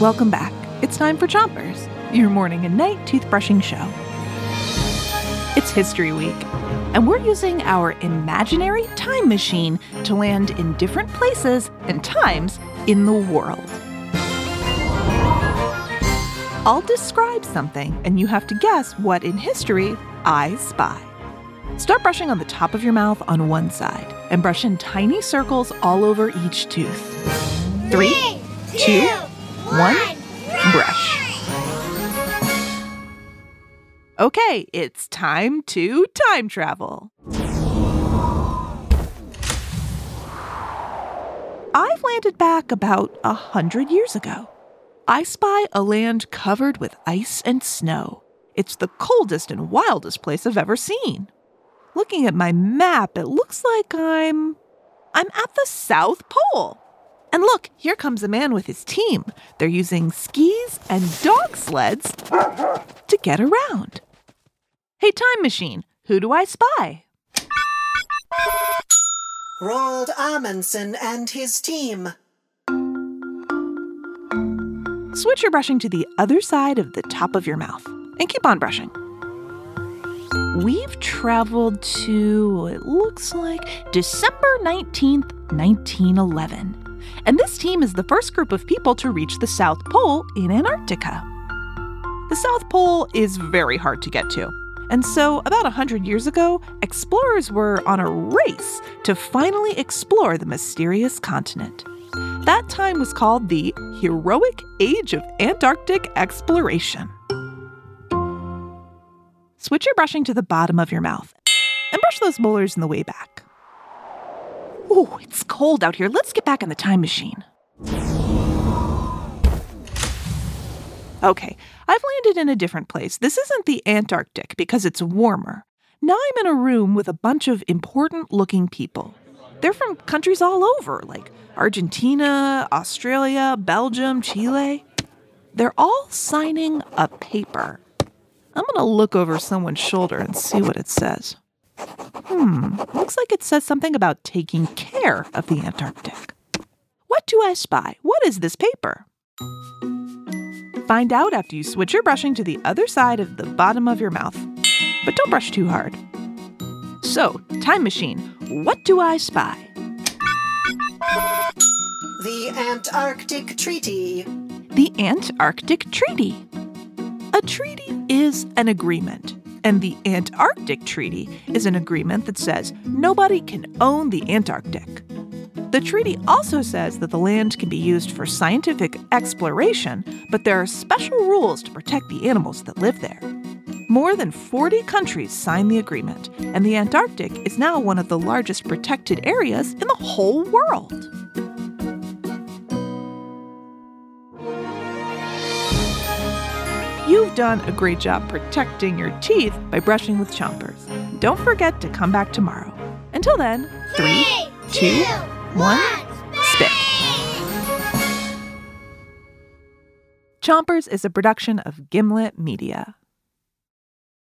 Welcome back. It's time for Chompers, your morning and night toothbrushing show. It's History Week, and we're using our imaginary time machine to land in different places and times in the world. I'll describe something, and you have to guess what in history I spy. Start brushing on the top of your mouth on one side and brush in tiny circles all over each tooth. Three, two, one, brush. Okay, it's time to time travel. I've landed back about a hundred years ago. I spy a land covered with ice and snow. It's the coldest and wildest place I've ever seen. Looking at my map, it looks like I'm. I'm at the South Pole. And look, here comes a man with his team. They're using skis and dog sleds to get around. Hey, time machine, who do I spy? Roald Amundsen and his team. Switch your brushing to the other side of the top of your mouth and keep on brushing. We've traveled to, it looks like, December 19th, 1911. And this team is the first group of people to reach the South Pole in Antarctica. The South Pole is very hard to get to. And so, about 100 years ago, explorers were on a race to finally explore the mysterious continent. That time was called the Heroic Age of Antarctic Exploration. Switch your brushing to the bottom of your mouth and brush those molars in the way back. Oh, it's cold out here. Let's get back in the time machine. Okay, I've landed in a different place. This isn't the Antarctic because it's warmer. Now I'm in a room with a bunch of important looking people. They're from countries all over, like Argentina, Australia, Belgium, Chile. They're all signing a paper. I'm going to look over someone's shoulder and see what it says. Hmm, looks like it says something about taking care of the Antarctic. What do I spy? What is this paper? Find out after you switch your brushing to the other side of the bottom of your mouth. But don't brush too hard. So, time machine, what do I spy? The Antarctic Treaty. The Antarctic Treaty. A treaty is an agreement, and the Antarctic Treaty is an agreement that says nobody can own the Antarctic. The treaty also says that the land can be used for scientific exploration, but there are special rules to protect the animals that live there. More than 40 countries signed the agreement, and the Antarctic is now one of the largest protected areas in the whole world. Done a great job protecting your teeth by brushing with chompers. Don't forget to come back tomorrow. Until then, three, two, one, spit. Chompers is a production of Gimlet Media.